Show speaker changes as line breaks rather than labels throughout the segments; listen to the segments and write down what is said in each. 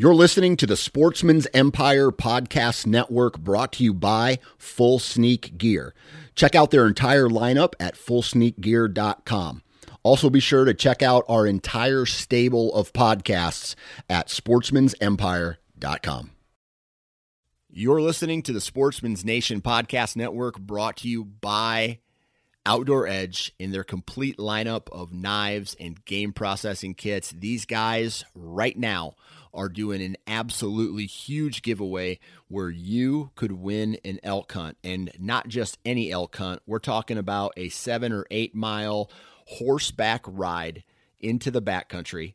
You're listening to the Sportsman's Empire Podcast Network brought to you by Full Sneak Gear. Check out their entire lineup at fullsneakgear.com. Also, be sure to check out our entire stable of podcasts at sportsmansempire.com. You're listening to the Sportsman's Nation Podcast Network brought to you by Outdoor Edge in their complete lineup of knives and game processing kits. These guys, right now, are doing an absolutely huge giveaway where you could win an elk hunt and not just any elk hunt. We're talking about a seven or eight mile horseback ride into the backcountry.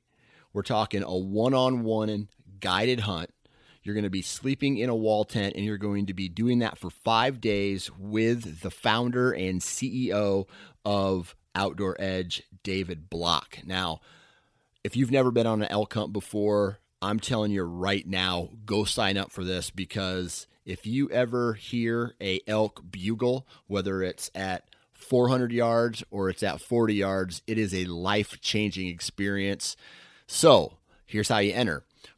We're talking a one on one guided hunt. You're going to be sleeping in a wall tent and you're going to be doing that for five days with the founder and CEO of Outdoor Edge, David Block. Now, if you've never been on an elk hunt before, I'm telling you right now, go sign up for this because if you ever hear a elk bugle, whether it's at 400 yards or it's at 40 yards, it is a life changing experience. So here's how you enter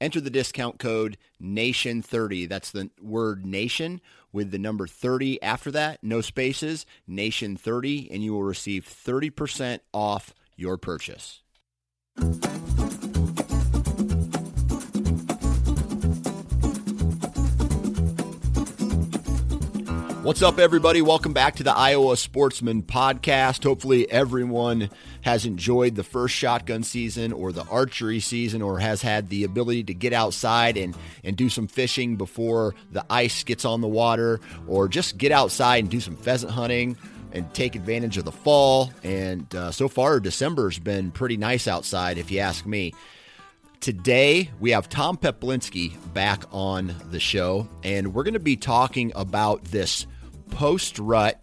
enter the discount code NATION30. That's the word nation with the number 30 after that, no spaces, NATION30, and you will receive 30% off your purchase. What's up, everybody? Welcome back to the Iowa Sportsman Podcast. Hopefully, everyone has enjoyed the first shotgun season or the archery season or has had the ability to get outside and, and do some fishing before the ice gets on the water or just get outside and do some pheasant hunting and take advantage of the fall. And uh, so far, December's been pretty nice outside, if you ask me. Today, we have Tom Peplinski back on the show, and we're going to be talking about this post rut,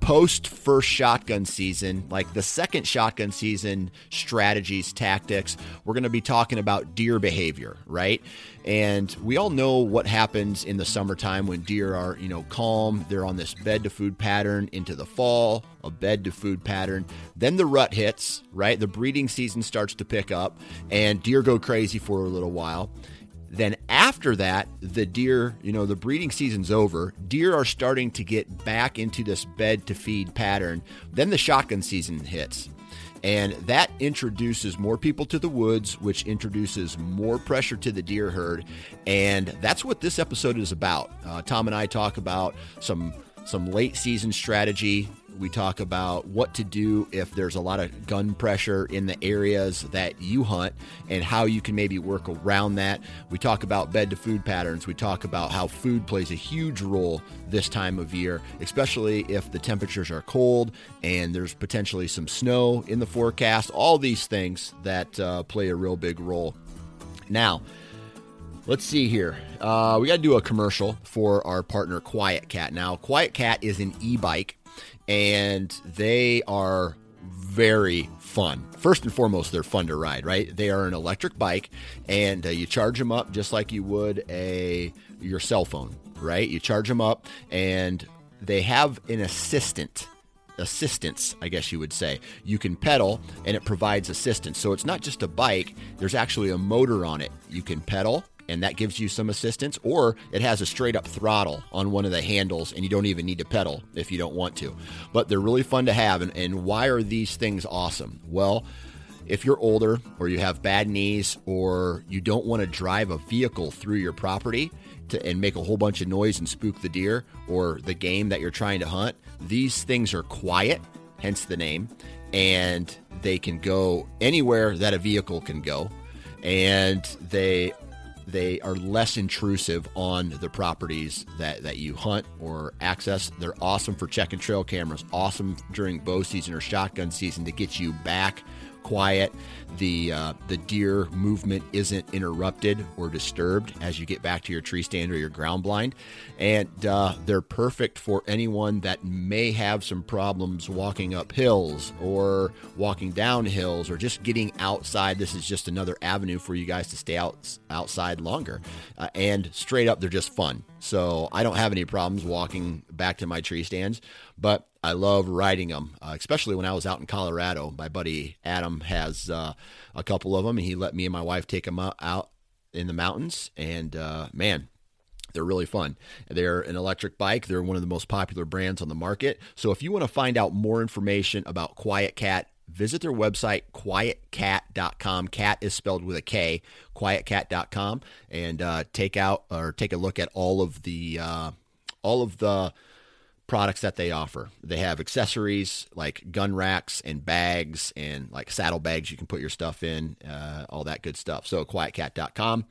post first shotgun season, like the second shotgun season strategies, tactics. We're going to be talking about deer behavior, right? And we all know what happens in the summertime when deer are, you know, calm. They're on this bed to food pattern into the fall, a bed to food pattern. Then the rut hits, right? The breeding season starts to pick up, and deer go crazy for a little while. Then after that, the deer, you know, the breeding season's over. Deer are starting to get back into this bed to feed pattern. Then the shotgun season hits. And that introduces more people to the woods, which introduces more pressure to the deer herd. And that's what this episode is about. Uh, Tom and I talk about some some late season strategy we talk about what to do if there's a lot of gun pressure in the areas that you hunt and how you can maybe work around that. We talk about bed to food patterns. We talk about how food plays a huge role this time of year, especially if the temperatures are cold and there's potentially some snow in the forecast. All these things that uh, play a real big role. Now, Let's see here. Uh, we got to do a commercial for our partner QuietKat. Now, QuietKat is an e bike and they are very fun. First and foremost, they're fun to ride, right? They are an electric bike, and uh, you charge them up just like you would a your cell phone, right? You charge them up, and they have an assistant assistance, I guess you would say. You can pedal and it provides assistance. So it's not just a bike, there's actually a motor on it. You can pedal and that gives you some assistance, or it has a straight up throttle on one of the handles, and you don't even need to pedal if you don't want to. But they're really fun to have. And, and why are these things awesome? Well, if you're older, or you have bad knees, or you don't want to drive a vehicle through your property, to, and make a whole bunch of noise and spook the deer or the game that you're trying to hunt. These things are quiet, hence the name, and they can go anywhere that a vehicle can go. And they they are less intrusive on the properties that, that you hunt or access. They're awesome for checking trail cameras, awesome during bow season or shotgun season to get you back quiet. The uh, the deer movement isn't interrupted or disturbed as you get back to your tree stand or your ground blind, and uh, they're perfect for anyone that may have some problems walking up hills or walking down hills or just getting outside. This is just another avenue for you guys to stay out outside longer, uh, and straight up, they're just fun. So I don't have any problems walking back to my tree stands, but I love riding them, uh, especially when I was out in Colorado. My buddy Adam has uh, a couple of them, and he let me and my wife take them out in the mountains. And uh, man, they're really fun. They're an electric bike. They're one of the most popular brands on the market. So if you want to find out more information about QuietKat, visit their website, quietkat.com. Cat is spelled with a K, quietkat.com, and uh, take out or take a look at all of the uh, all of the products that they offer. They have accessories like gun racks and bags and like saddle bags you can put your stuff in, uh, all that good stuff. So quietkat.com.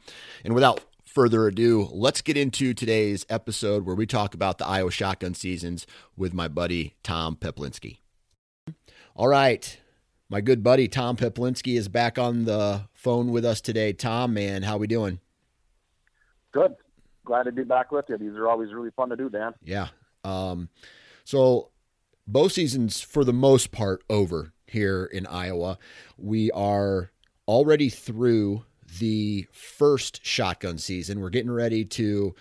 And without further ado, let's get into today's episode where we talk about the Iowa shotgun seasons with my buddy Tom Peplinski. All right. My good buddy Tom Peplinski is back on the phone with us today. Tom, man, how we doing?
Good. Glad to be back with you. These are always really fun to do, Dan.
Yeah, um, so bow season's for the most part over here in Iowa. We are already through the first shotgun season. We're getting ready to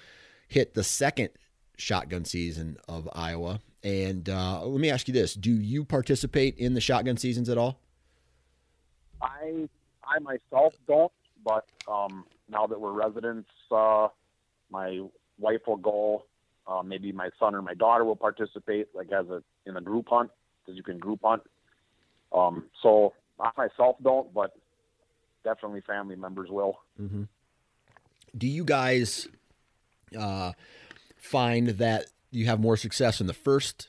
hit the second shotgun season of Iowa. And uh, let me ask you this: Do you participate in the shotgun seasons at all?
I I myself don't, but um, now that we're residents, uh, my wife will go uh, maybe my son or my daughter will participate, like as a in a group hunt, because you can group hunt. Um, so I myself don't, but definitely family members will.
Mm-hmm. Do you guys uh, find that you have more success in the first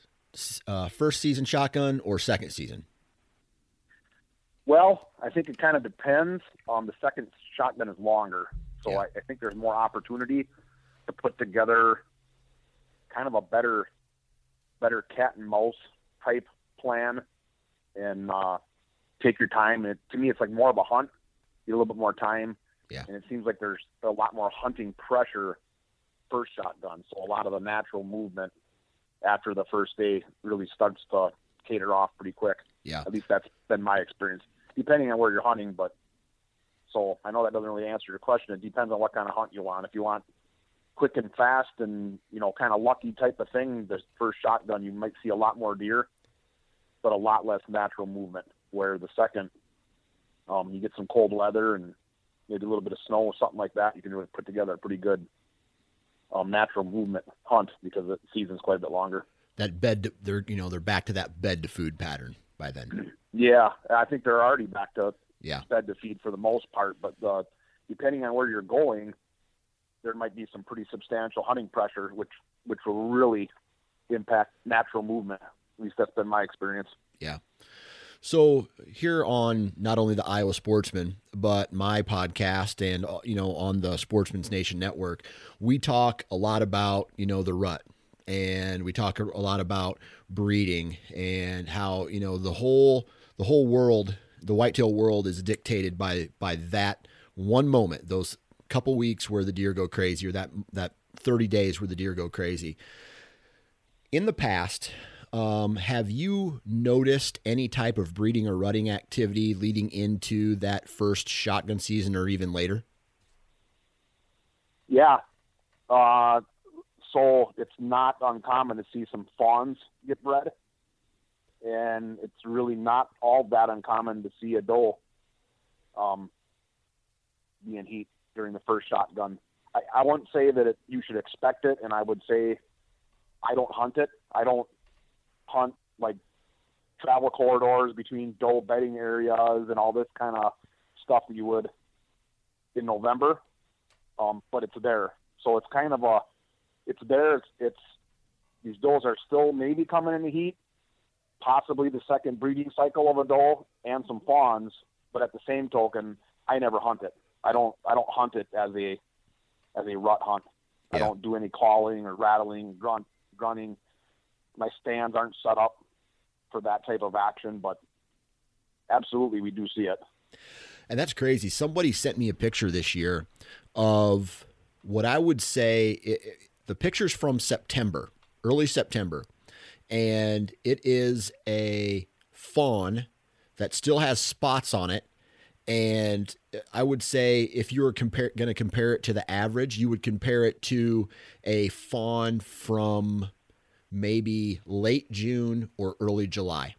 uh, first season shotgun or second season?
Well, I think it kind of depends. Um, the second shotgun is longer, so yeah. I, I think there's more opportunity to put together kind of a better better cat and mouse type plan and uh, take your time. And it, to me, it's like more of a hunt. You get a little bit more time.
Yeah.
And it seems like there's a lot more hunting pressure first shotgun. So a lot of the natural movement after the first day really starts to cater off pretty quick.
Yeah.
At least that's been my experience, depending on where you're hunting. But so I know that doesn't really answer your question. It depends on what kind of hunt you want. If you want quick and fast and you know kind of lucky type of thing, the first shotgun you might see a lot more deer, but a lot less natural movement. Where the second, um, you get some cold weather and maybe a little bit of snow or something like that, you can really put together a pretty good um, natural movement hunt because the season's quite a bit longer.
That bed, to, they're you know they're back to that bed to food pattern by then.
Yeah, I think they're already back to
yeah
bed to feed for the most part, but uh, depending on where you're going, there might be some pretty substantial hunting pressure, which which will really impact natural movement. At least that's been my experience.
Yeah. So here on not only the Iowa Sportsman, but my podcast and uh, you know on the Sportsman's Nation network, we talk a lot about you know the rut, and we talk a lot about breeding and how you know the whole the whole world, the whitetail world, is dictated by by that one moment, those couple weeks where the deer go crazy or that that 30 days where the deer go crazy. In the past, um, have you noticed any type of breeding or rutting activity leading into that first shotgun season or even later?
Yeah. Uh, so it's not uncommon to see some fawns get bred. And it's really not all that uncommon to see a doe um, heat during the first shotgun. I, I wouldn't say that it, you should expect it, and I would say I don't hunt it. I don't hunt like travel corridors between doe bedding areas and all this kind of stuff that you would in November. Um, but it's there, so it's kind of a it's there. It's, it's these does are still maybe coming in the heat, possibly the second breeding cycle of a doe and some fawns. But at the same token, I never hunt it. I don't I don't hunt it as a as a rut hunt. Yeah. I don't do any calling or rattling, grunt, grunting. My stands aren't set up for that type of action, but absolutely we do see it.
And that's crazy. Somebody sent me a picture this year of what I would say it, the picture's from September, early September, and it is a fawn that still has spots on it. And I would say if you were compare, going to compare it to the average, you would compare it to a fawn from maybe late June or early July.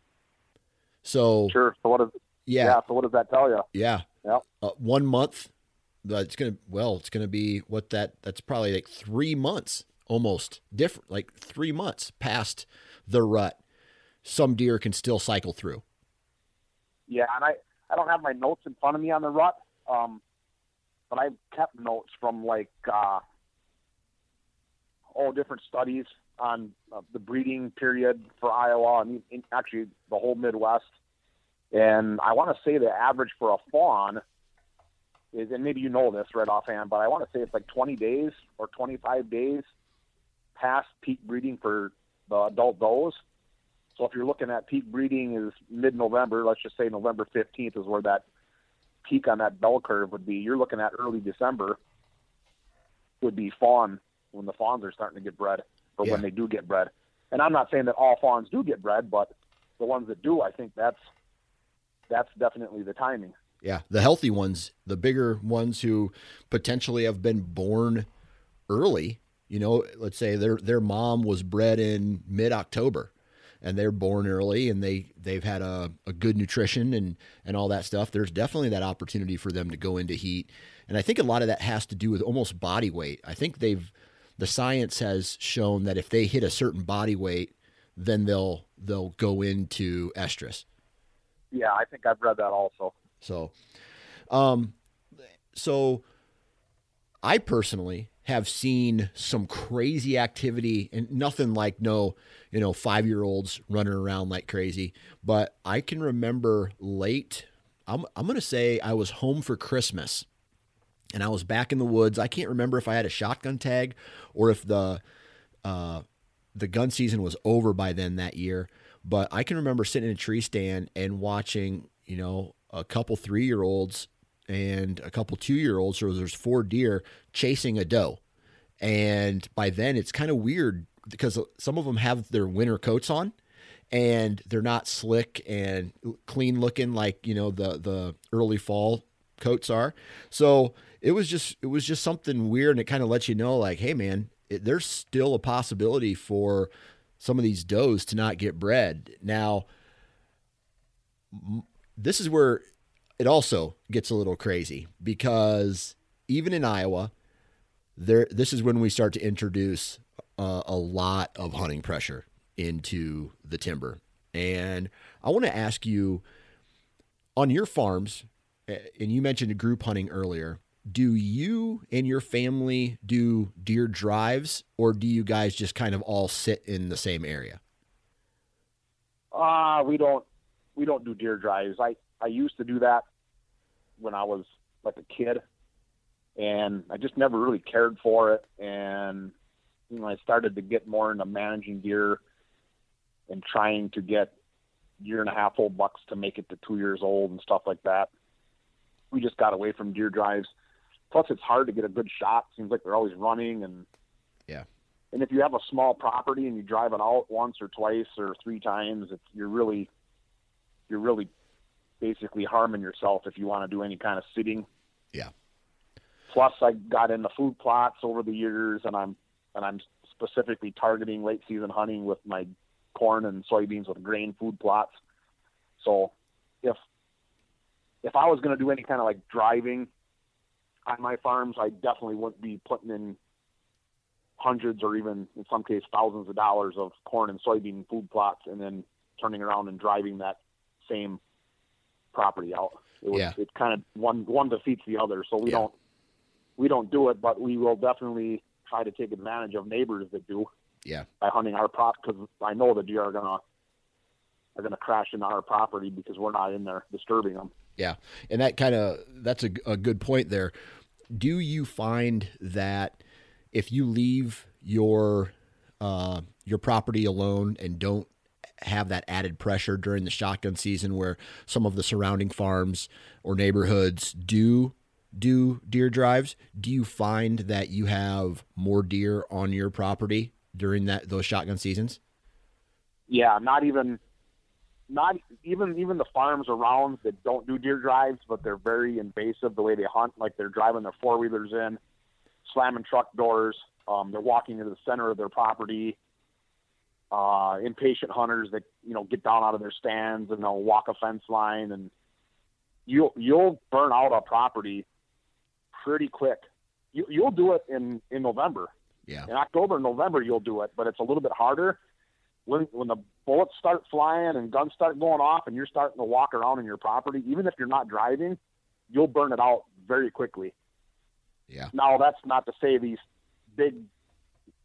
So
sure. So what does yeah. yeah so what does that tell you?
Yeah.
Yep.
Uh, one month. It's gonna well. It's gonna be what that. That's probably like three months almost different. Like three months past the rut. Some deer can still cycle through.
Yeah, and I I don't have my notes in front of me on the rut, um, but I've kept notes from like uh, all different studies on uh, the breeding period for Iowa and actually the whole Midwest. And I want to say the average for a fawn is, and maybe you know this right offhand, but I want to say it's like 20 days or 25 days past peak breeding for the adult does. So if you're looking at peak breeding is mid-November, let's just say November 15th is where that peak on that bell curve would be. You're looking at early December would be fawn when the fawns are starting to get bred or yeah. when they do get bred. And I'm not saying that all fawns do get bred, but the ones that do, I think that's that's definitely the timing.
Yeah, the healthy ones, the bigger ones who potentially have been born early. You know, let's say their their mom was bred in mid October and they're born early and they they've had a, a good nutrition and and all that stuff there's definitely that opportunity for them to go into heat. And i think a lot of that has to do with almost body weight. I think they've the science has shown that if they hit a certain body weight then they'll they'll go into estrus.
Yeah i think i've read that also.
So um so i personally have seen some crazy activity and nothing like no, you know, five year olds running around like crazy. But I can remember late, I'm, I'm going to say I was home for Christmas and I was back in the woods. I can't remember if I had a shotgun tag or if the, uh, the gun season was over by then that year. But I can remember sitting in a tree stand and watching, you know, a couple three year olds and a couple two year olds, so there's four deer chasing a doe. And by then it's kind of weird because some of them have their winter coats on and they're not slick and clean looking like, you know, the the early fall coats are. So it was just it was just something weird and it kind of lets you know like, hey man, it, there's still a possibility for some of these does to not get bred. Now, this is where it also gets a little crazy because even in Iowa, there this is when we start to introduce uh, a lot of hunting pressure into the timber. And I want to ask you on your farms, and you mentioned group hunting earlier. Do you and your family do deer drives, or do you guys just kind of all sit in the same area?
Uh, we don't we don't do deer drives. I I used to do that when I was like a kid, and I just never really cared for it. And you know, I started to get more into managing deer and trying to get year and a half old bucks to make it to two years old and stuff like that. We just got away from deer drives. Plus, it's hard to get a good shot. Seems like they're always running, and
yeah.
And if you have a small property and you drive it out once or twice or three times, it's you're really you're really basically harming yourself if you want to do any kind of sitting.
Yeah.
Plus, I got into food plots over the years, and I'm and I'm specifically targeting late season hunting with my corn and soybeans with grain food plots. So, if if I was going to do any kind of like driving on my farms, I definitely wouldn't be putting in hundreds or even in some case thousands of dollars of corn and soybean food plots and then turning around and driving that same property out. It was,
yeah.
it kind of one one defeats the other. So we yeah. don't we don't do it, but we will definitely try to take advantage of neighbors that do.
Yeah.
By hunting our prop because I know the deer are gonna are gonna crash into our property because we're not in there disturbing them.
Yeah, and that kind of that's a, a good point there. Do you find that if you leave your uh, your property alone and don't have that added pressure during the shotgun season where some of the surrounding farms or neighborhoods do do deer drives do you find that you have more deer on your property during that those shotgun seasons?
Yeah not even not even even the farms around that don't do deer drives but they're very invasive the way they hunt like they're driving their four-wheelers in slamming truck doors um, they're walking into the center of their property uh, impatient hunters that you know get down out of their stands and they'll walk a fence line and you'll you'll burn out a property pretty quick. You, you'll do it in in November.
Yeah.
In October and November you'll do it, but it's a little bit harder when when the bullets start flying and guns start going off and you're starting to walk around in your property. Even if you're not driving, you'll burn it out very quickly.
Yeah.
Now that's not to say these big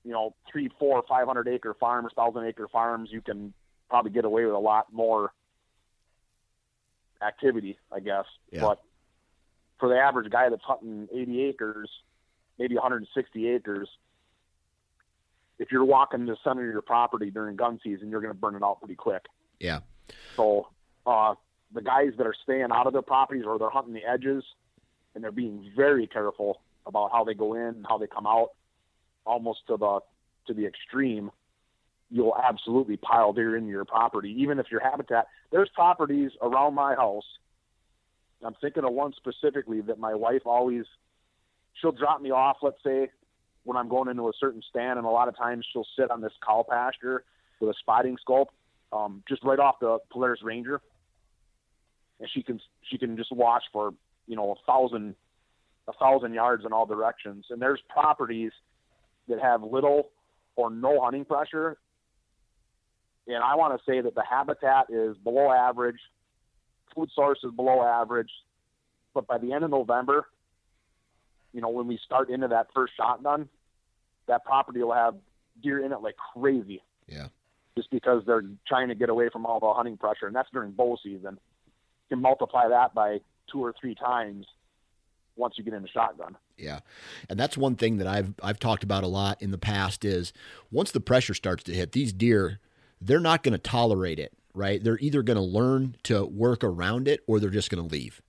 you know three, four, five hundred acre farms, thousand acre farms, you can probably get away with a lot more activity, I guess.
Yeah.
But for the average guy that's hunting 80 acres, maybe 160 acres, if you're walking the center of your property during gun season, you're going to burn it out pretty quick.
Yeah.
So uh, the guys that are staying out of their properties or they're hunting the edges, and they're being very careful about how they go in and how they come out, almost to the to the extreme. You'll absolutely pile deer into your property, even if your habitat. There's properties around my house. I'm thinking of one specifically that my wife always. She'll drop me off. Let's say when I'm going into a certain stand, and a lot of times she'll sit on this cow pasture with a spotting scope, um, just right off the Polaris Ranger, and she can she can just watch for you know a thousand a thousand yards in all directions. And there's properties that have little or no hunting pressure, and I want to say that the habitat is below average, food source is below average, but by the end of November, you know, when we start into that first shotgun, that property will have deer in it like crazy.
Yeah.
Just because they're trying to get away from all the hunting pressure, and that's during bow season. You can multiply that by two or three times once you get into a shotgun.
Yeah. And that's one thing that I've I've talked about a lot in the past is once the pressure starts to hit, these deer, they're not going to tolerate it, right? They're either going to learn to work around it or they're just going to leave.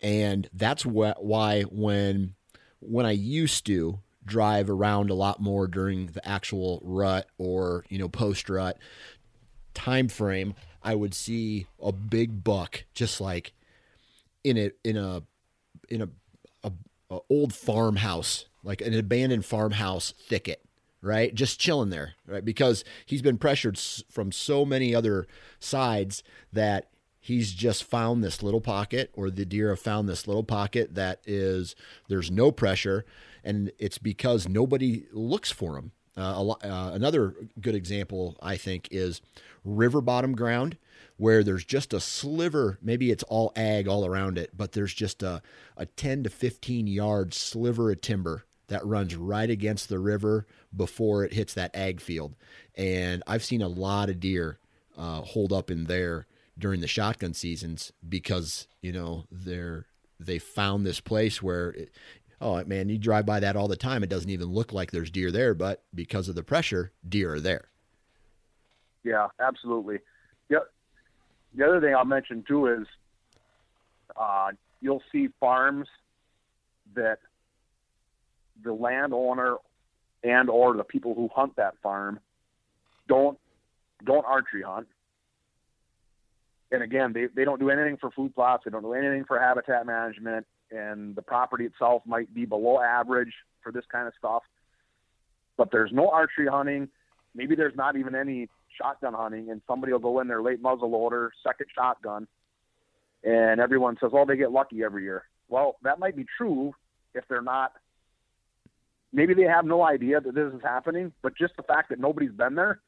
And that's wh- why when when I used to drive around a lot more during the actual rut or, you know, post rut time frame, I would see a big buck just like in a in a in a, a, a old farmhouse, like an abandoned farmhouse thicket, right? Just chilling there, right? Because he's been pressured from so many other sides that he's just found this little pocket, or the deer have found this little pocket that is there's no pressure, and it's because nobody looks for him. Uh, uh, another good example, I think, is river bottom ground where there's just a sliver, maybe it's all ag all around it, but there's just a, a 10 to 15 yard sliver of timber that runs right against the river before it hits that ag field. And I've seen a lot of deer uh, hold up in there during the shotgun seasons because, you know, they're, they found this place where it, oh man, you drive by that all the time. It doesn't even look like there's deer there, but because of the pressure, deer are there.
Yeah, absolutely. Yeah. The other thing I'll mention too is uh, you'll see farms that the landowner and or the people who hunt that farm don't don't archery hunt. And again, they, they don't do anything for food plots. They don't do anything for habitat management. And the property itself might be below average for this kind of stuff. But there's no archery hunting. Maybe there's not even any shotgun hunting, and somebody will go in their late muzzle loader, second shotgun, and everyone says, "Oh, they get lucky every year." Well, that might be true if they're not. Maybe they have no idea that this is happening, but just the fact that nobody's been there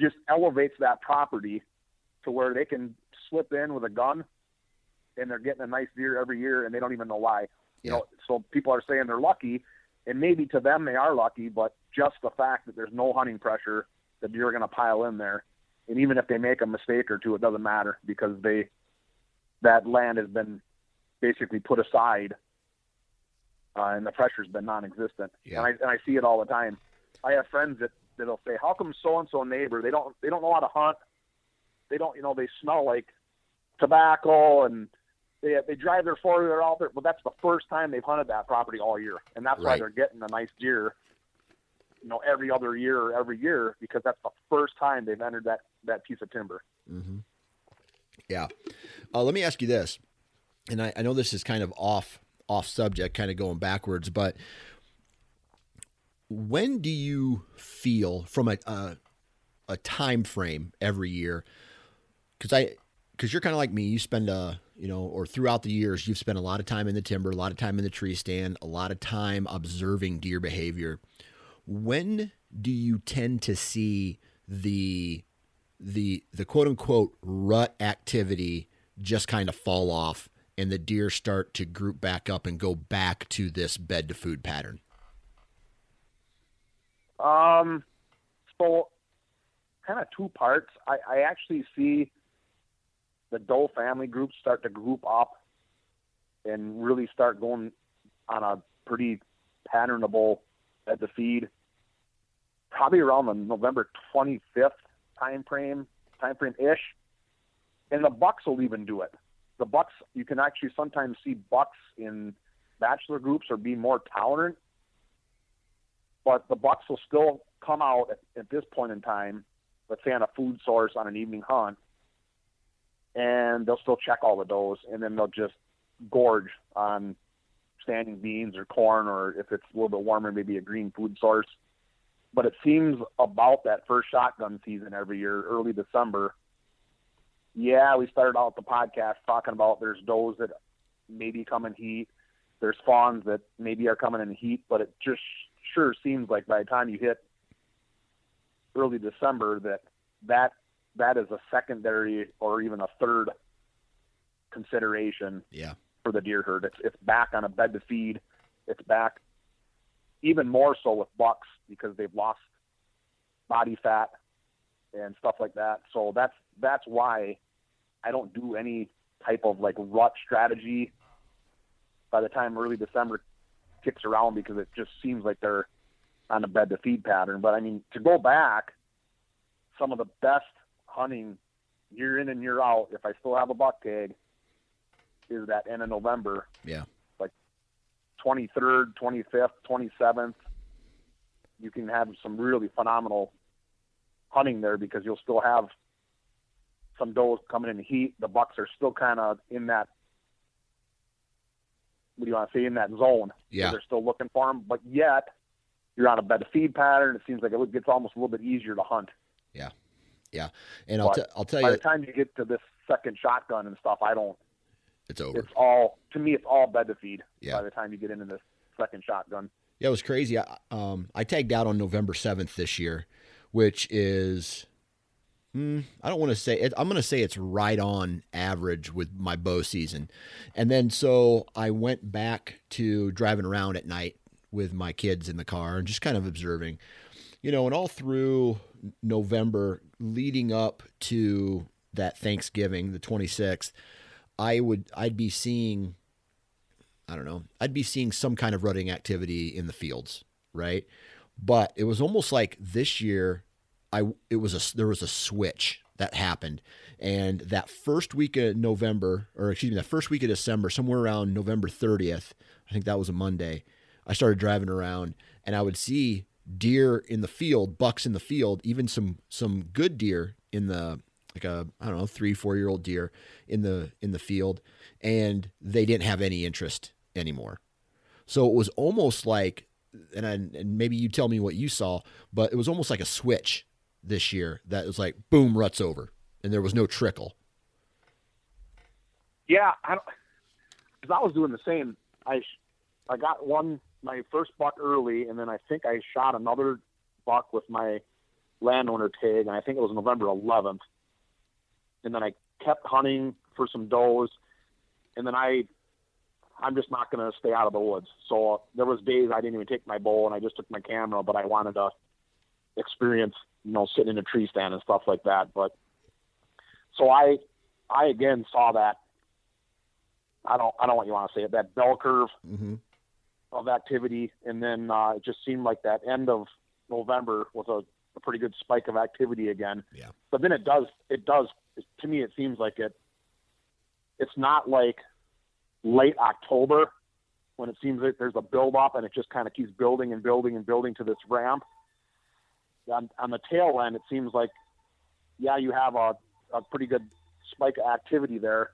just elevates that property to where they can slip in with a gun, and they're getting a nice deer every year, and they don't even know why. You know, so people are saying they're lucky, and maybe to them they are lucky, but just the fact that there's no hunting pressure, the deer are going to pile in there, and even if they make a mistake or two, it doesn't matter because they that land has been basically put aside, uh, and the pressure's been non-existent.
Yeah.
And I and I see it all the time. I have friends that that'll say, "How come so and so neighbor they don't they don't know how to hunt? They don't you know they smell like tobacco and they they drive their four wheeler out there, but that's the first time they've hunted that property all year, and that's why they're getting a nice deer. You know, every other year or every year because that's the first time they've entered that that piece of timber.
Mm-hmm. Yeah. Uh, let me ask you this, and I, I know this is kind of off off subject, kind of going backwards, but when do you feel from a a, a time frame every year? Because I because you're kind of like me, you spend a you know, or throughout the years, you've spent a lot of time in the timber, a lot of time in the tree stand, a lot of time observing deer behavior. When do you tend to see the the the quote unquote rut activity just kind of fall off and the deer start to group back up and go back to this bed to food pattern?
Um, so kind of two parts. I, I actually see the doe family groups start to group up and really start going on a pretty patternable at the feed. Probably around the November 25th time frame, time frame ish, and the bucks will even do it. The bucks, you can actually sometimes see bucks in bachelor groups or be more tolerant but the bucks will still come out at, at this point in time, let's say on a food source on an evening hunt, and they'll still check all the does, and then they'll just gorge on standing beans or corn, or if it's a little bit warmer, maybe a green food source. But it seems about that first shotgun season every year, early December. Yeah, we started out the podcast talking about there's does that maybe come in heat. There's fawns that maybe are coming in heat, but it just sure seems like by the time you hit early December that that that is a secondary or even a third consideration
Yeah.
for the deer herd. It's it's back on a bed to feed. It's back even more so with bucks because they've lost body fat and stuff like that. So that's that's why I don't do any type of like rut strategy by the time early December kicks around because it just seems like they're on a bed to feed pattern. But I mean, to go back, some of the best hunting year in and year out, if I still have a buck tag, is that end of November,
Yeah.
Like 23rd, 25th, 27th. You can have some really phenomenal hunting there because you'll still have some does coming in heat. The bucks are still kind of in that. What do you want to say in that zone?
Yeah.
they're still looking for them, but yet you're on a bed to feed pattern. It seems like it gets almost a little bit easier to hunt.
Yeah. Yeah. And I'll, t- I'll tell
By
you, by
the time you get to this second shotgun and stuff, I don't.
it's over.
It's all to me. It's all bed to feed.
Yeah.
By the time you get into this second shotgun.
Yeah, it was crazy. I, um, I tagged out on November 7th this year, which is, mm, I don't want to say it. I'm going to say it's right on average with my bow season. And then so I went back to driving around at night with my kids in the car and just kind of observing, you know, and all through November leading up to that Thanksgiving, the 26th, I would, I'd be seeing I don't know. I'd be seeing some kind of rutting activity in the fields, right? But it was almost like this year, I it was a there was a switch that happened, and that first week of November, or excuse me, that first week of December, somewhere around November thirtieth, I think that was a Monday. I started driving around, and I would see deer in the field, bucks in the field, even some some good deer in the like a I don't know three four year old deer in the in the field, and they didn't have any interest anymore. So it was almost like, and I, and maybe you tell me what you saw, but it was almost like a switch this year that was like boom, ruts over, and there was no trickle.
Yeah, I don't because I was doing the same. I I got one my first buck early, and then I think I shot another buck with my landowner tag, and I think it was November 11th. And then I kept hunting for some does, and then I I'm just not going to stay out of the woods. So there was days I didn't even take my bow, and I just took my camera, but I wanted to experience, you know, sitting in a tree stand and stuff like that. But so I I again saw that I don't I don't want you want to say it that bell curve
Mm-hmm.
of activity, and then uh, it just seemed like that end of November was a a pretty good spike of activity again.
Yeah.
But then it does it does to me it seems like it it's not like late October when it seems like there's a build up and it just kind of keeps building and building and building to this ramp. On, on the tail end, it seems like, yeah, you have a, a pretty good spike of activity there,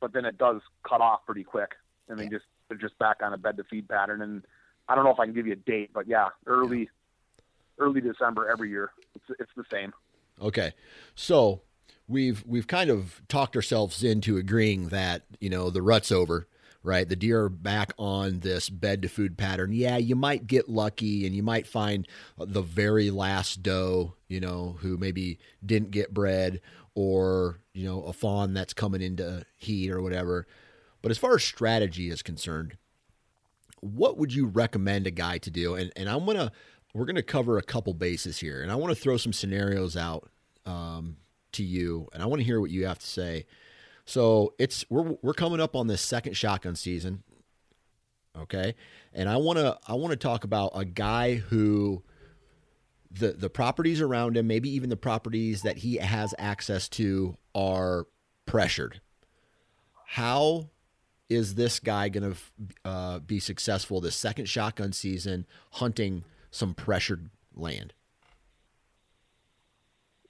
but then it does cut off pretty quick, and then just they're just back on a bed to feed pattern. And I don't know if I can give you a date, but yeah, early early December every year. It's it's the same.
Okay, so we've we've kind of talked ourselves into agreeing that you know the rut's over right? The deer are back on this bed to food pattern. Yeah, you might get lucky and you might find the very last doe, you know, who maybe didn't get bred or, you know, a fawn that's coming into heat or whatever. But as far as strategy is concerned, what would you recommend a guy to do? And, and I'm to, we're to cover a couple bases here. And I want to throw some scenarios out um, to you. And I want to hear what you have to say so it's we're we're coming up on this second shotgun season. Okay. And I wanna I wanna talk about a guy who the the properties around him, maybe even the properties that he has access to are pressured. How is this guy going to uh, be successful this second shotgun season hunting some pressured land?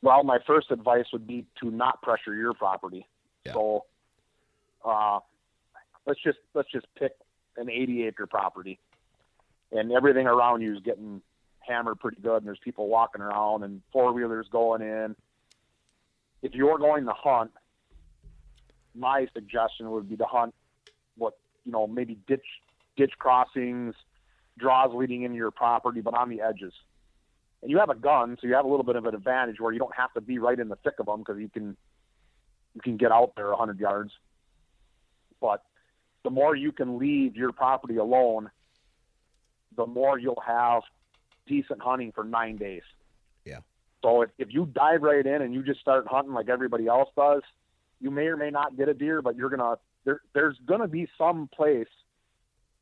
Well, my first advice would be to not pressure your property. Yeah. So uh, let's just let's just pick an 80 acre property, and everything around you is getting hammered pretty good, and there's people walking around and four wheelers going in. If you're going to hunt, my suggestion would be to hunt what you know maybe ditch ditch crossings, draws leading into your property, but on the edges. And you have a gun, so you have a little bit of an advantage where you don't have to be right in the thick of them because you can you can get out there 100 yards. But the more you can leave your property alone, the more you'll have decent hunting for nine days.
Yeah.
So if, if you dive right in and you just start hunting like everybody else does, you may or may not get a deer, but you're gonna there there's gonna be some place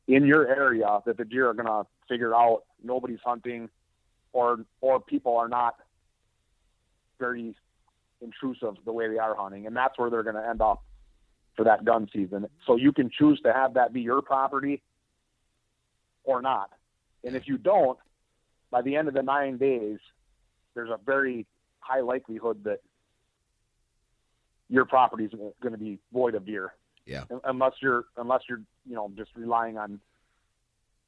in your area that the deer are gonna figure out nobody's hunting or or people are not very intrusive the way they are hunting, and that's where they're going to end up for that gun season. So you can choose to have that be your property or not. And if you don't, by the end of the nine days, there's a very high likelihood that your property is going to be void of deer.
Yeah.
Unless you're unless you're you know just relying on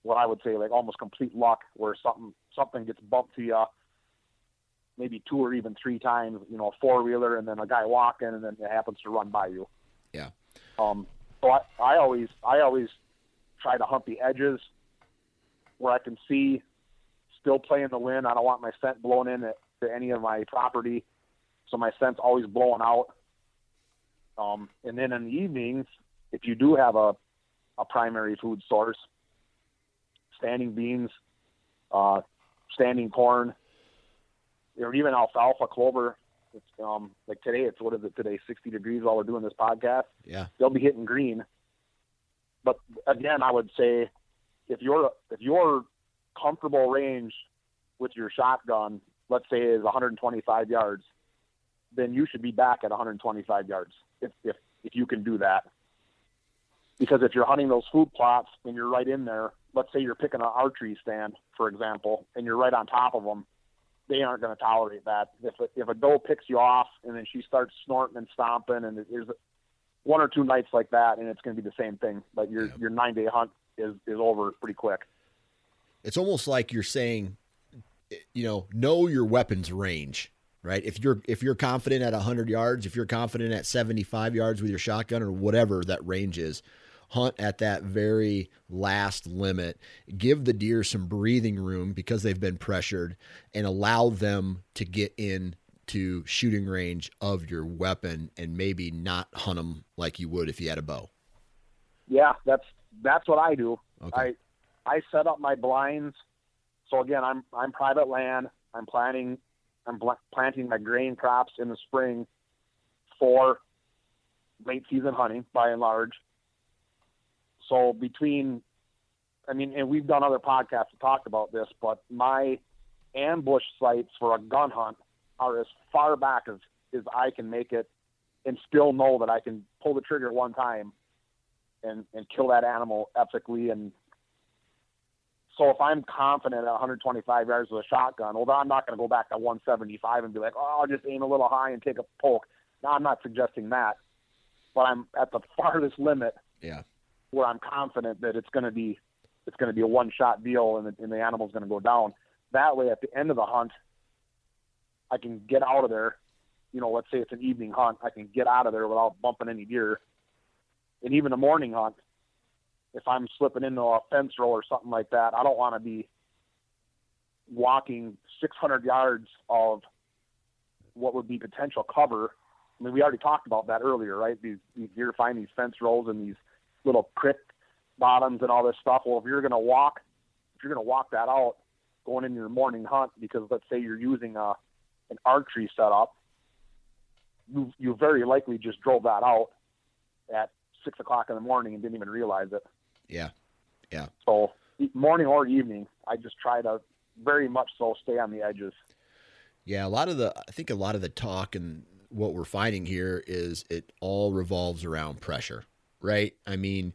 what I would say like almost complete luck, where something something gets bumped to you maybe two or even three times, you know, a four wheeler and then a guy walking and then it happens to run by you.
Yeah.
Um, so I, I always, I always try to hunt the edges where I can see still playing the wind. I don't want my scent blown in at, to any of my property. So my scent's always blowing out. Um, and then in the evenings, if you do have a, a primary food source, standing beans, uh, standing corn, or even alfalfa, clover. It's um like today. It's what is it today? Sixty degrees while we're doing this podcast.
Yeah,
they'll be hitting green. But again, I would say if you're if your comfortable range with your shotgun, let's say is 125 yards, then you should be back at 125 yards if if if you can do that. Because if you're hunting those food plots and you're right in there, let's say you're picking an archery stand, for example, and you're right on top of them, they aren't going to tolerate that. If a, if a doe picks you off and then she starts snorting and stomping, and there's one or two nights like that, and it's going to be the same thing. But your yeah. your nine day hunt is is over pretty quick.
It's almost like you're saying, you know, know your weapons range, right? If you're if you're confident at 100 yards, if you're confident at 75 yards with your shotgun or whatever that range is, hunt at that very last limit, give the deer some breathing room because they've been pressured, and allow them to get in to shooting range of your weapon and maybe not hunt them like you would if you had a bow.
Yeah, that's that's what I do. Okay. I I set up my blinds. So again, I'm I'm private land. I'm planting I'm planting my grain crops in the spring for late season hunting by and large. So between, I mean, and we've done other podcasts to talk about this, but my ambush sites for a gun hunt are as far back as, as I can make it and still know that I can pull the trigger one time and, and kill that animal epically. And so if I'm confident at 125 yards with a shotgun, although I'm not going to go back to 175 and be like, oh, I'll just aim a little high and take a poke. Now, I'm not suggesting that, but I'm at the farthest limit
yeah.
Where I'm confident that it's going to be it's going to be a one shot deal and the, and the animal's going to go down. That way, at the end of the hunt, I can get out of there. You know, let's say it's an evening hunt, I can get out of there without bumping any deer. And even a morning hunt, if I'm slipping into a fence row or something like that, I don't want to be walking 600 yards of what would be potential cover. I mean, we already talked about that earlier, right? These, these deer find these fence rows and these little creek bottoms and all this stuff. Well, if you're going to walk, if you're going to walk that out going into your morning hunt, because let's say you're using a an archery setup, you you very likely just drove that out at six o'clock in the morning and didn't even realize it.
Yeah, yeah.
So morning or evening, I just try to very much so stay on the edges.
Yeah, a lot of the I think a lot of the talk and what we're finding here is it all revolves around pressure, right? I mean,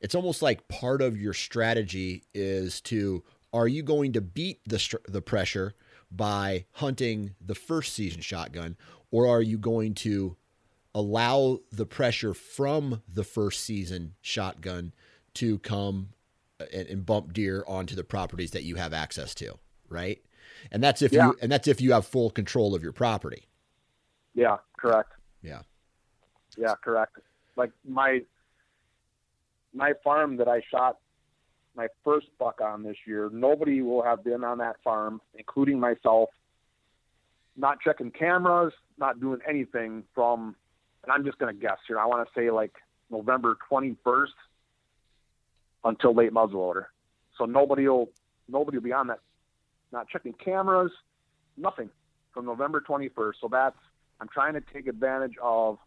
it's almost like part of your strategy is to are you going to beat the the pressure by hunting the first season shotgun or are you going to allow the pressure from the first season shotgun to come uh, and, and bump deer onto the properties that you have access to, right? And that's if yeah. you and that's if you have full control of your property.
Yeah, correct.
Yeah.
Yeah, correct. Like my my farm that I shot my first buck on this year, nobody will have been on that farm, including myself, not checking cameras, not doing anything from, and I'm just going to guess here. I want to say like November 21st until late muzzleloader. So nobody will, nobody will be on that, not checking cameras, nothing from November 21st. So that's, I'm trying to take advantage of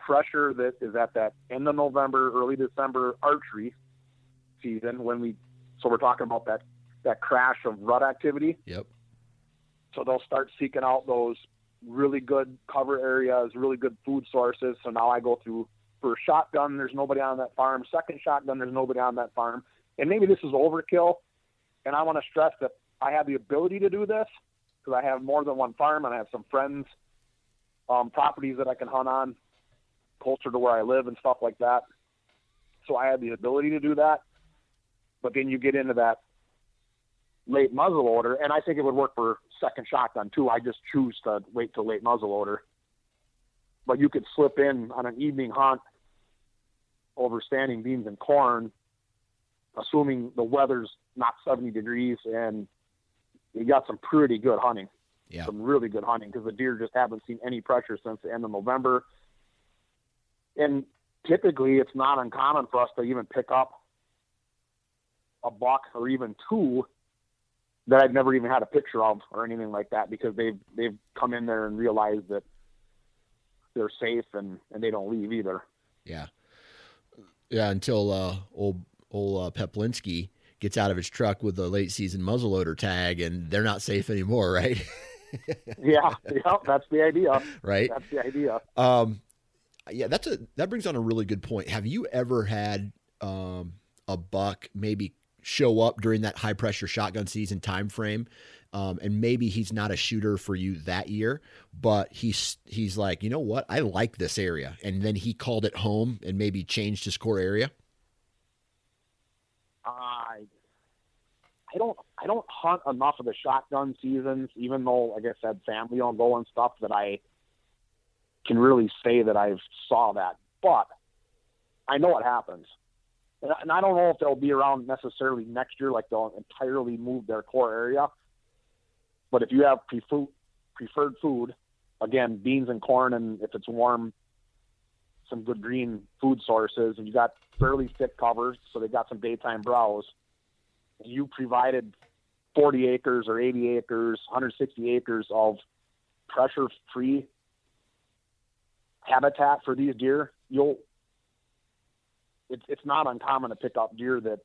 pressure that is at that end of November, early December archery season when we so we're talking about that that crash of rut activity.
Yep.
So they'll start seeking out those really good cover areas, really good food sources. So now I go through for shotgun, there's nobody on that farm. Second shotgun, there's nobody on that farm. And maybe this is overkill. And I want to stress that I have the ability to do this because I have more than one farm and I have some friends, um, properties that I can hunt on closer to where I live and stuff like that. So I have the ability to do that. But then you get into that late muzzle loader, and I think it would work for second shotgun too. I just choose to wait till late muzzle loader. But you could slip in on an evening hunt over standing beans and corn, assuming the weather's not 70 degrees and you got some pretty good hunting.
Yeah.
Some really good hunting because the deer just haven't seen any pressure since the end of November. And typically, it's not uncommon for us to even pick up a buck or even two that I've never even had a picture of or anything like that because they've they've come in there and realized that they're safe and and they don't leave either.
Yeah, yeah. Until uh, old old uh, Peplinski gets out of his truck with the late season muzzleloader tag, and they're not safe anymore, right?
yeah, yeah. That's the idea.
Right.
That's the idea.
Um, yeah, that's a that brings on a really good point. Have you ever had um, a buck maybe show up during that high pressure shotgun season time frame. Um, and maybe he's not a shooter for you that year, but he's he's like, you know what, I like this area, and then he called it home and maybe changed his core area.
I I don't I don't hunt enough of the shotgun seasons, even though, like I said, family don't go and stuff that I can really say that I've saw that. But I know what happens and I don't know if they'll be around necessarily next year, like they'll entirely move their core area. But if you have preferred preferred food, again, beans and corn, and if it's warm, some good green food sources, and you got fairly thick covers, so they got some daytime browse. You provided 40 acres or 80 acres, 160 acres of pressure-free habitat for these deer. You'll it's it's not uncommon to pick up deer that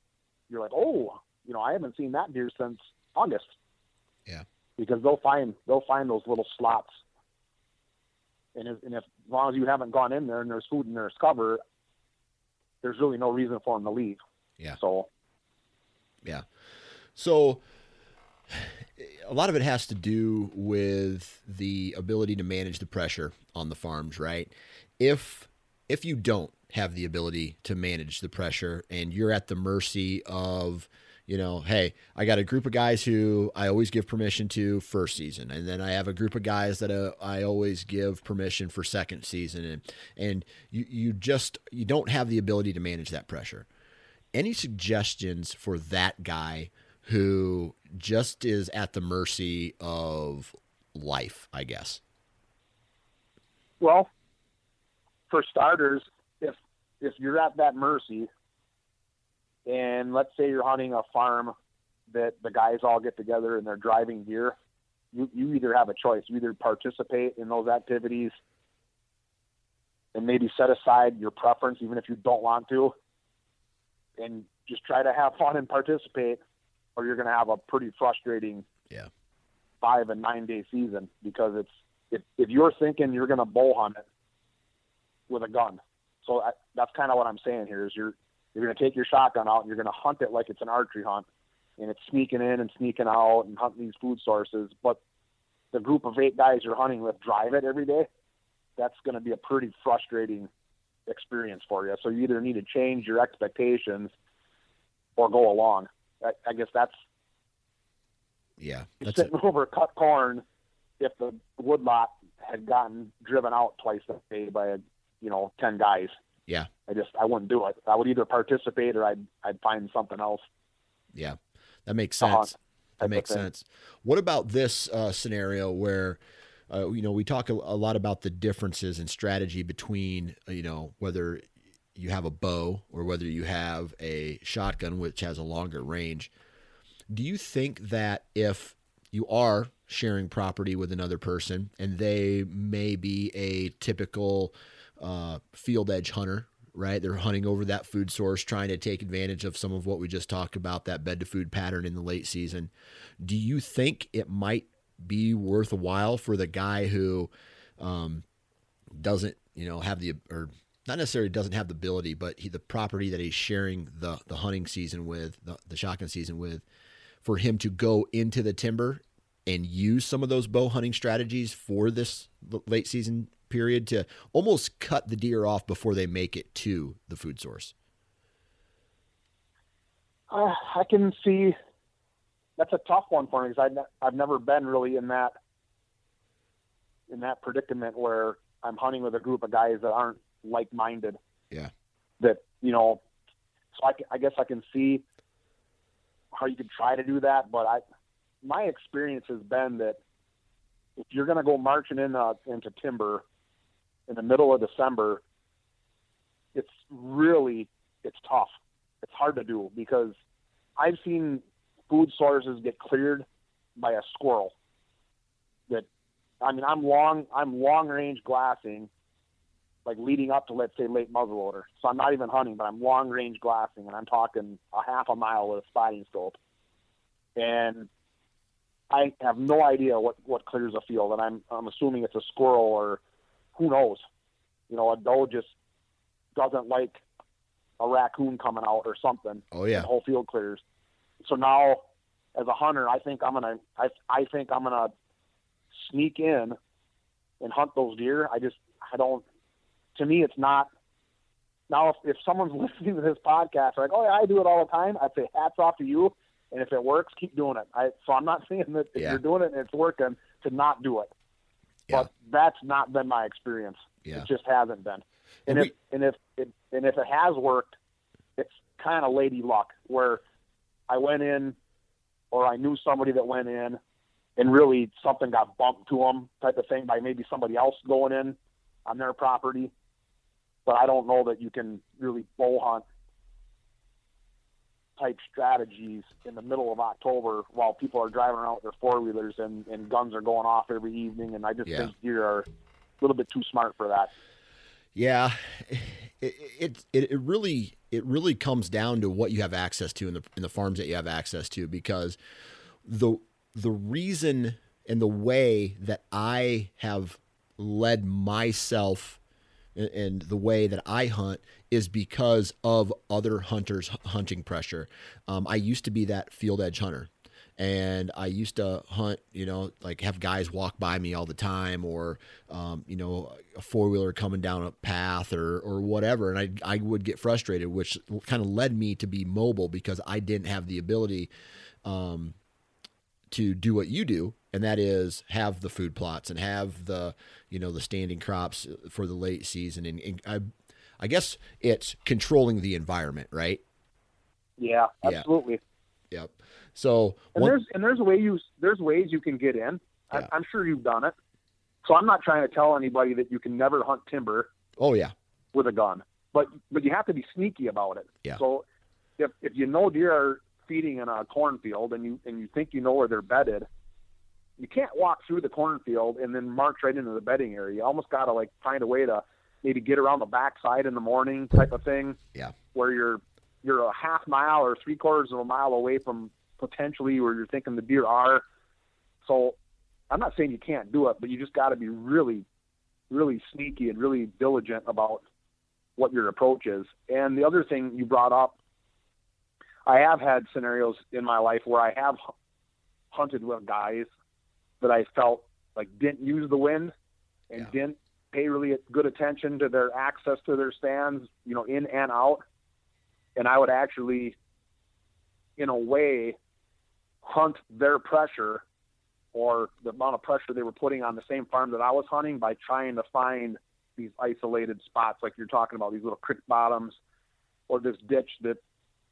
you're like, oh, you know, I haven't seen that deer since August.
Yeah.
Because they'll find they'll find those little slots. And if, and if as long as you haven't gone in there and there's food and there's cover, there's really no reason for them to leave.
Yeah.
So
Yeah. So a lot of it has to do with the ability to manage the pressure on the farms, right? If if you don't have the ability to manage the pressure and you're at the mercy of you know, hey, I got a group of guys who I always give permission to first season, and then I have a group of guys that uh, I always give permission for second season, and and you you just you don't have the ability to manage that pressure. Any suggestions for that guy who just is at the mercy of life? I guess.
Well, for starters, if if you're at that mercy, and let's say you're hunting a farm that the guys all get together and they're driving deer, you, you either have a choice. You either participate in those activities and maybe set aside your preference, even if you don't want to, and just try to have fun and participate, or you're going to have a pretty frustrating
Yeah.
five and nine day season because it's if, if you're thinking you're going to bow hunt it with a gun. So I, that's kind of what I'm saying here is you're you're going to take your shotgun out and you're going to hunt it like it's an archery hunt, and it's sneaking in and sneaking out and hunting these food sources. But the group of eight guys you're hunting with drive it every day. That's going to be a pretty frustrating experience for you. So you either need to change your expectations or go along. I, I guess that's
Yeah. That's it.
sitting over cut corn if the woodlot had gotten driven out twice a day by a you know ten guys.
Yeah.
I just I wouldn't do it. I would either participate or I'd I'd find something else.
Yeah, that makes
Uh-huh.
sense. That makes sense. What about this uh, scenario where, uh, you know, we talk a, a lot about the differences in strategy between, uh, you know, whether you have a bow or whether you have a shotgun, which has a longer range. Do you think that if you are sharing property with another person and they may be a typical uh, field edge hunter, right? They're hunting over that food source, trying to take advantage of some of what we just talked about, that bed to food pattern in the late season. Do you think it might be worth a while for the guy who um, doesn't, you know, have the or not necessarily doesn't have the ability, but he, the property that he's sharing the the hunting season with, the, the shotgun season with, for him to go into the timber and use some of those bow hunting strategies for this late season period to almost cut the deer off before they make it to the food source.
Uh, I can see that's a tough one for me because I've, I've never been really in that in that predicament where I'm hunting with a group of guys that aren't like minded.
Yeah.
That you know, so I, I guess I can see how you could try to do that, but I my experience has been that if you're going to go marching in uh, into timber in the middle of December, it's really it's tough. It's hard to do because I've seen food sources get cleared by a squirrel. That I mean, I'm long I'm long range glassing, like leading up to let's say late muzzleloader. So I'm not even hunting, but I'm long range glassing, and I'm talking a half a mile with a spotting scope, and I have no idea what what clears a field, and I'm I'm assuming it's a squirrel or who knows. You know, a doe just doesn't like a raccoon coming out or something.
Oh yeah,
The whole field clears. So now, as a hunter, I think I'm gonna I I think I'm gonna sneak in and hunt those deer. I just I don't. To me, it's not. Now, if, if someone's listening to this podcast, like, oh yeah, I do it all the time, I'd say hats off to you. And if it works, keep doing it. I, so I'm not saying that if
Yeah.
you're doing it and it's working, to not do it.
Yeah.
But that's not been my experience.
yeah,
It just hasn't been.
And
And,
we-
if and if it, and if it has worked, it's kind of lady luck where I went in, or I knew somebody that went in, and really something got bumped to them, type of thing, by maybe somebody else going in on their property. But I don't know that you can really bow hunt type strategies in the middle of October while people are driving around with their four wheelers and, and guns are going off every evening. And I just
Yeah.
think deer are a little bit too smart for that.
yeah. It, it it it really it really comes down to what you have access to in the in the farms that you have access to because the the reason and the way that I have led myself and the way that I hunt is because of other hunters hunting pressure. Um, I used to be that field edge hunter and I used to hunt, you know, like have guys walk by me all the time or, um, you know, a four wheeler coming down a path or, or whatever. And I, I would get frustrated, which kind of led me to be mobile because I didn't have the ability, um, to do what you do and that is have the food plots and have the you know the standing crops for the late season and, and I I guess it's controlling the environment, right?
Yeah, absolutely.
Yeah. Yep. So
and one, there's and there's a way you there's ways you can get in. Yeah. I, am sure you've done it. So I'm not trying to tell anybody that you can never hunt timber.
Oh yeah.
With a gun, but but you have to be sneaky about it.
Yeah.
So if if you know deer are feeding in a cornfield and you and you think you know where they're bedded, you can't walk through the cornfield and then march right into the bedding area. You almost got to like find a way to maybe get around the backside in the morning type of thing.
Yeah.
Where you're you're a half mile or three quarters of a mile away from potentially where you're thinking the deer are. So I'm not saying you can't do it, but you just got to be really, really sneaky and really diligent about what your approach is. And the other thing you brought up, I have had scenarios in my life where I have hunted with guys that I felt like didn't use the wind and yeah. didn't pay really good attention to their access to their stands, you know, in and out. And I would actually, in a way, hunt their pressure or the amount of pressure they were putting on the same farm that I was hunting by trying to find these isolated spots like you're talking about, these little creek bottoms or this ditch that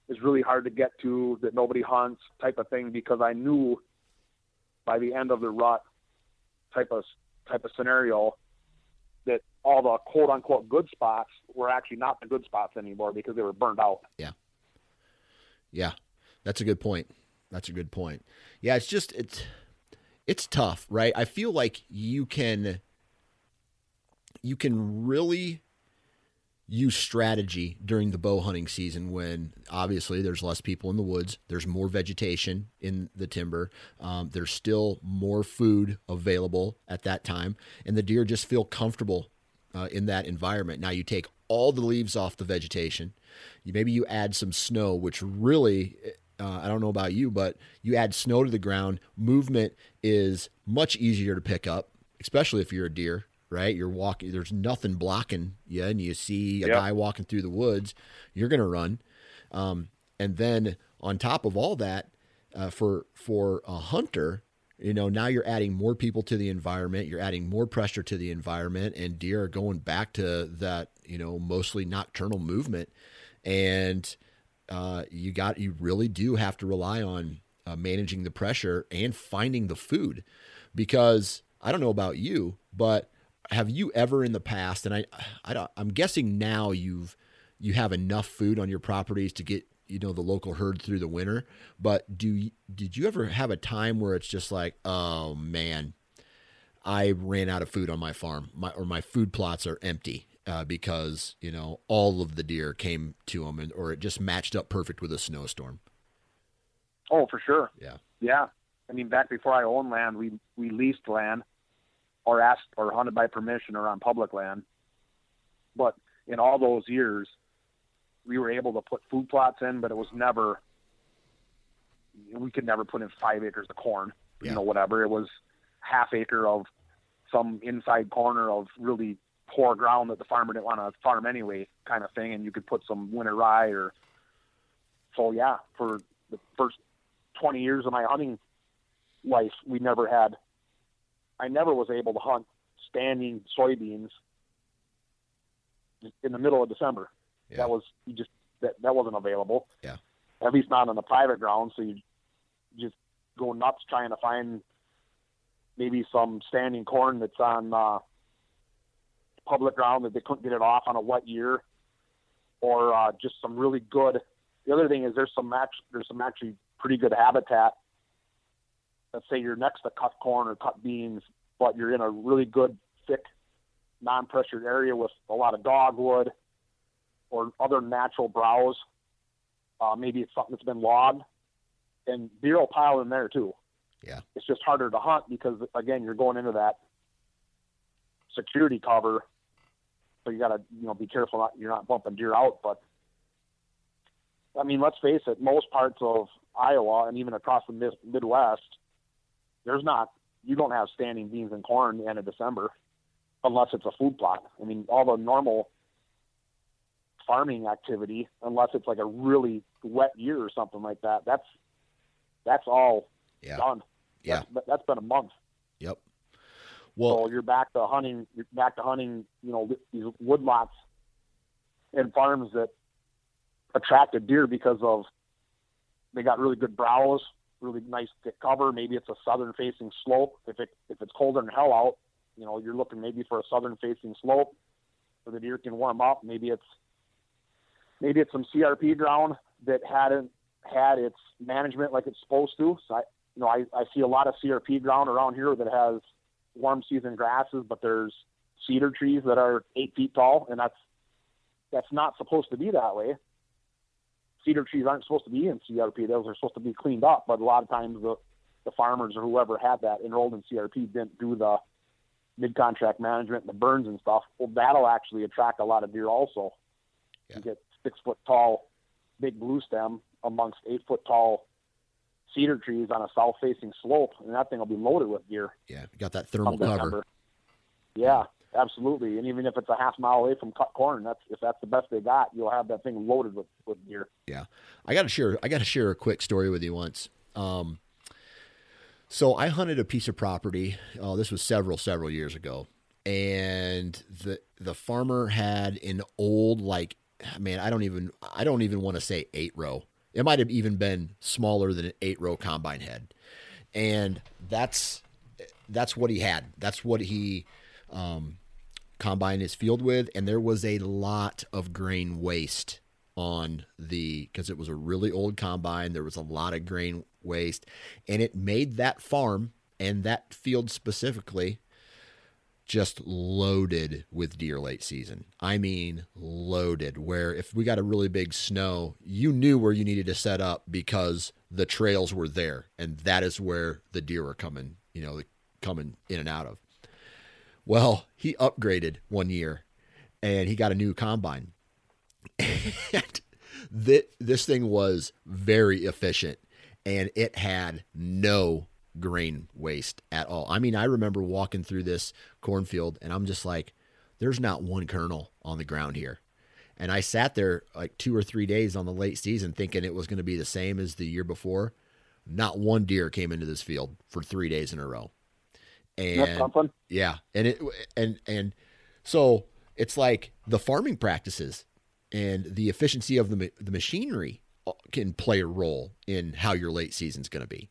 is really hard to get to that nobody hunts type of thing because I knew by the end of the rut type of type of scenario that all the quote unquote good spots were actually not the good spots anymore because they were burned out.
Yeah. Yeah. That's a good point. That's a good point. Yeah, it's just it's it's tough, right? I feel like you can you can really use strategy during the bow hunting season when obviously there's less people in the woods there's more vegetation in the timber um, there's still more food available at that time and the deer just feel comfortable uh, in that environment. Now you take all the leaves off the vegetation. You, maybe you add some snow which really uh, I don't know about you, but you add snow to the ground, movement is much easier to pick up, especially if you're a deer right? You're walking, there's nothing blocking you, and you see a yep. guy walking through the woods, you're going to run. Um, and then on top of all that, uh, for for a hunter, you know, now you're adding more people to the environment, you're adding more pressure to the environment, and deer are going back to that, you know, mostly nocturnal movement, and uh, you got you really do have to rely on uh, managing the pressure and finding the food, because I don't know about you, but have you ever in the past and I, I I'm guessing now you've you have enough food on your properties to get you know the local herd through the winter but do did you ever have a time where it's just like oh man I ran out of food on my farm. My or my food plots are empty uh, because you know all of the deer came to them and or it just matched up perfect with a snowstorm.
Oh for sure.
Yeah.
Yeah. I mean back before I owned land we we leased land or asked or hunted by permission or on public land. But in all those years, we were able to put food plots in, but it was never, we could never put in five acres of corn, yeah. you know, whatever. It was half acre of some inside corner of really poor ground that the farmer didn't want to farm anyway, kind of thing. And you could put some winter rye or, so yeah, for the first 20 years of my hunting life, we never had I never was able to hunt standing soybeans in the middle of December. Yeah. That was you just that that wasn't available.
Yeah.
At least not on the private ground. So you just go nuts trying to find maybe some standing corn that's on uh, public ground that they couldn't get it off on a wet year, or uh, just some really good. The other thing is there's some match there's some actually pretty good habitat let's say you're next to cut corn or cut beans, but you're in a really good, thick, non-pressured area with a lot of dogwood or other natural browse. Uh, maybe it's something that's been logged, and deer will pile in there too.
Yeah.
It's just harder to hunt because again, you're going into that security cover, so you got to you know be careful not you're not bumping deer out. But I mean, let's face it, most parts of Iowa and even across the Midwest, there's not you don't have standing beans and corn the end of December unless it's a food plot. I mean, all the normal farming activity, unless it's like a really wet year or something like that, that's that's all
yeah.
done.
Yeah,
that's, that's been a month.
Yep. Well,
so you're back to hunting. You're back to hunting. You know these woodlots and farms that attracted deer because of they got really good browse, really nice cover. Maybe it's a southern facing slope. If it if it's colder than hell out, you know you're looking maybe for a southern facing slope where the deer can warm up. Maybe it's maybe it's some CRP ground that hadn't had its management like it's supposed to. So I, you know, I, I see a lot of CRP ground around here that has warm season grasses, but there's cedar trees that are eight feet tall, and that's that's not supposed to be that way. Cedar trees aren't supposed to be in CRP; those are supposed to be cleaned up. But a lot of times, the the farmers or whoever had that enrolled in CRP didn't do the mid contract management, and the burns and stuff. Well, that'll actually attract a lot of deer also. Yeah. You get six foot tall, big blue stem amongst eight foot tall cedar trees on a south facing slope, and that thing will be loaded with deer.
Yeah, you got that thermal cover.
Yeah, absolutely. And even if it's a half mile away from cut corn, that's if that's the best they got, you'll have that thing loaded with, with deer.
Yeah, I got to share. I got to share a quick story with you once. Um, so I hunted a piece of property. Oh, this was several several years ago, and the the farmer had an old like man. I don't even I don't even want to say eight row. It might have even been smaller than an eight row combine head, and that's that's what he had. That's what he um, combined his field with, and there was a lot of grain waste on the because it was a really old combine. There was a lot of grain waste, and it made that farm and that field specifically just loaded with deer late season. I mean, loaded. Where if we got a really big snow, you knew where you needed to set up because the trails were there, and that is where the deer were coming. You know, coming in and out of. Well, he upgraded one year, and he got a new combine, and this thing was very efficient, and it had no grain waste at all. I mean, I remember walking through this cornfield and I'm just like, there's not one kernel on the ground here. And I sat there like two or three days on the late season thinking it was going to be the same as the year before. Not one deer came into this field for three days in a row. And yeah, and it and and so it's like the farming practices and the efficiency of the the machinery uh, can play a role in how your late season's going to be.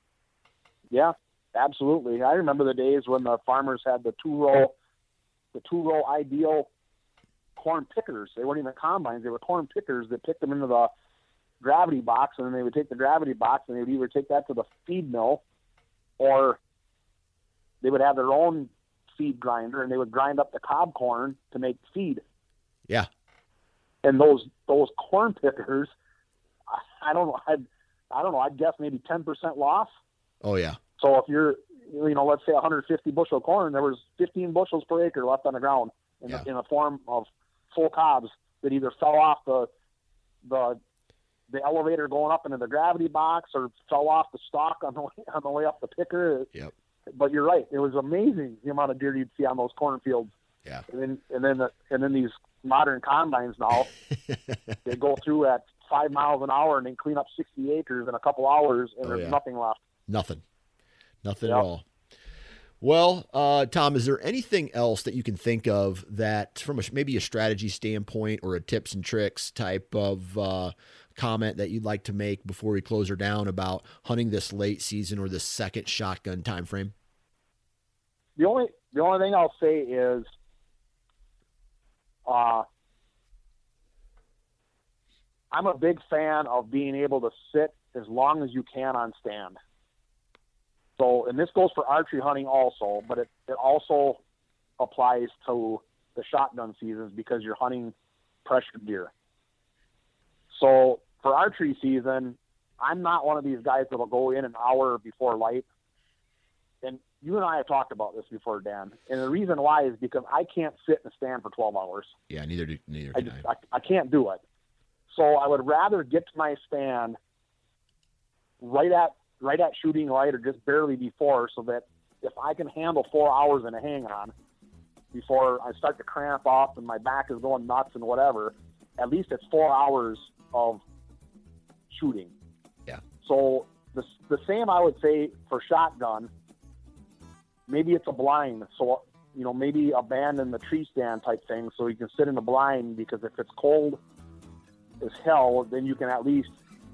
Yeah, absolutely. I remember the days when the farmers had the two row, the two row ideal corn pickers. They weren't even combines; they were corn pickers that picked them into the gravity box, and then they would take the gravity box and they would either take that to the feed mill, or they would have their own feed grinder and they would grind up the cob corn to make feed.
Yeah.
And those those corn pickers, I, I don't know. I I don't know. I'd guess maybe ten percent loss.
Oh yeah.
So if you're, you know, let's say 150 bushel corn, there was 15 bushels per acre left on the ground in, yeah. the, in the form of full cobs that either fell off the the the elevator going up into the gravity box or fell off the stalk on the way, on the way up the picker.
Yep.
But you're right; it was amazing the amount of deer you'd see on those cornfields.
Yeah.
And then and then the, and then these modern combines now they go through at five miles an hour and then clean up 60 acres in a couple hours and oh, there's yeah. nothing left.
Nothing. Nothing yep. at all. Well, uh, Tom, is there anything else that you can think of that, from a, maybe a strategy standpoint or a tips and tricks type of uh, comment that you'd like to make before we close her down about hunting this late season or this second shotgun time frame?
The only the only thing I'll say is, uh, I'm a big fan of being able to sit as long as you can on stand. So, and this goes for archery hunting also, but it, it also applies to the shotgun seasons because you're hunting pressured deer. So for archery season, I'm not one of these guys that'll go in an hour before light and you and I have talked about this before, Dan. And the reason why is because I can't sit in a stand for 12 hours.
Yeah, neither do neither
I,
can
just,
I.
I, I can't do it. So I would rather get to my stand right at right at shooting light or just barely before, so that if I can handle four hours in a hang on before I start to cramp up and my back is going nuts and whatever, at least it's four hours of shooting.
Yeah.
So the the same I would say for shotgun. Maybe it's a blind, so you know maybe abandon the tree stand type thing, so you can sit in the blind because if it's cold as hell, then you can at least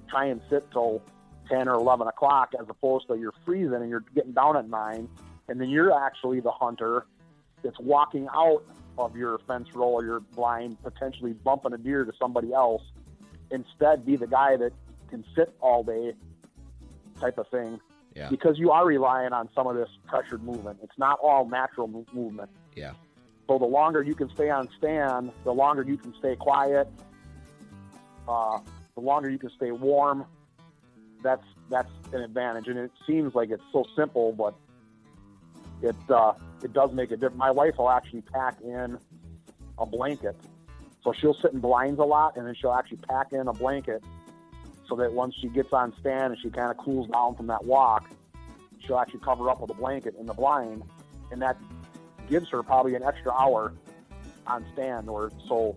try and sit till ten or eleven o'clock, as opposed to you're freezing and you're getting down at nine, and then you're actually the hunter that's walking out of your fence row or your blind, potentially bumping a deer to somebody else. Instead, be the guy that can sit all day, type of thing,
Yeah.
because you are relying on some of this pressured movement. It's not all natural mo- movement.
Yeah.
So the longer you can stay on stand, the longer you can stay quiet. Uh, the longer you can stay warm. That's that's an advantage, and it seems like it's so simple, but it uh, it does make a difference. My wife will actually pack in a blanket, so she'll sit in blinds a lot, and then she'll actually pack in a blanket so that once she gets on stand and she kind of cools down from that walk, she'll actually cover up with a blanket in the blind, and that gives her probably an extra hour on stand or so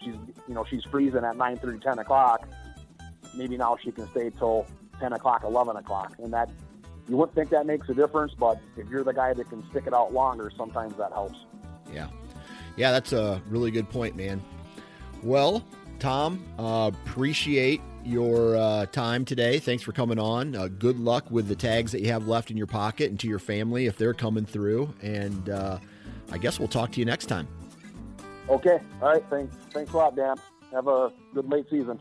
she's you know she's freezing at 9 10 o'clock maybe now she can stay till 10 o'clock 11 o'clock and that you wouldn't think that makes a difference but if you're the guy that can stick it out longer sometimes that helps
Yeah. Yeah, that's a really good point, man. Well, Tom, uh, appreciate your uh, time today. Thanks for coming on. Uh, good luck with the tags that you have left in your pocket and to your family if they're coming through. And uh, I guess we'll talk to you next time.
okay all right thanks thanks a lot dan have a good late season